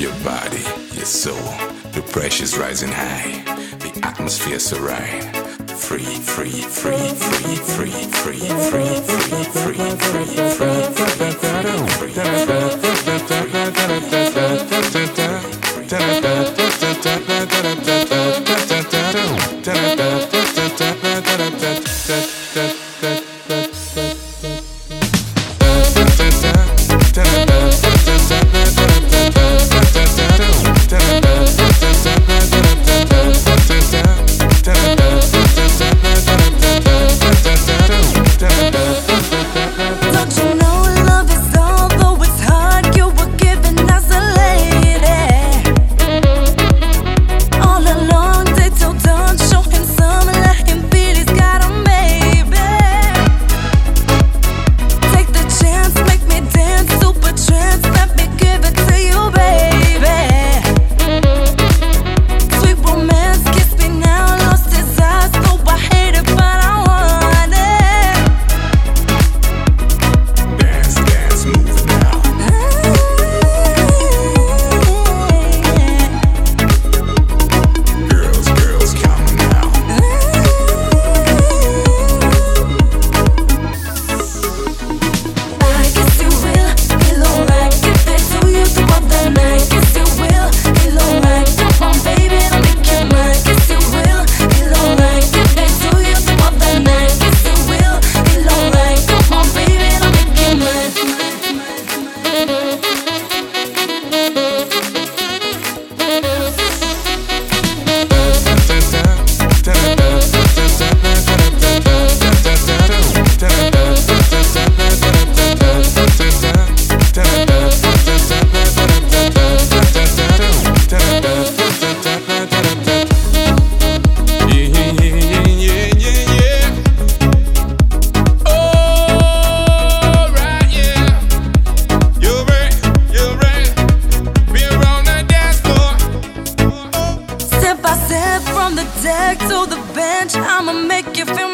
Your body, your soul, the pressure's rising high. The atmosphere's so right. Free, free, free, free, free, free, free, free, free, free, free, free, free, free, free, free. I'ma make you feel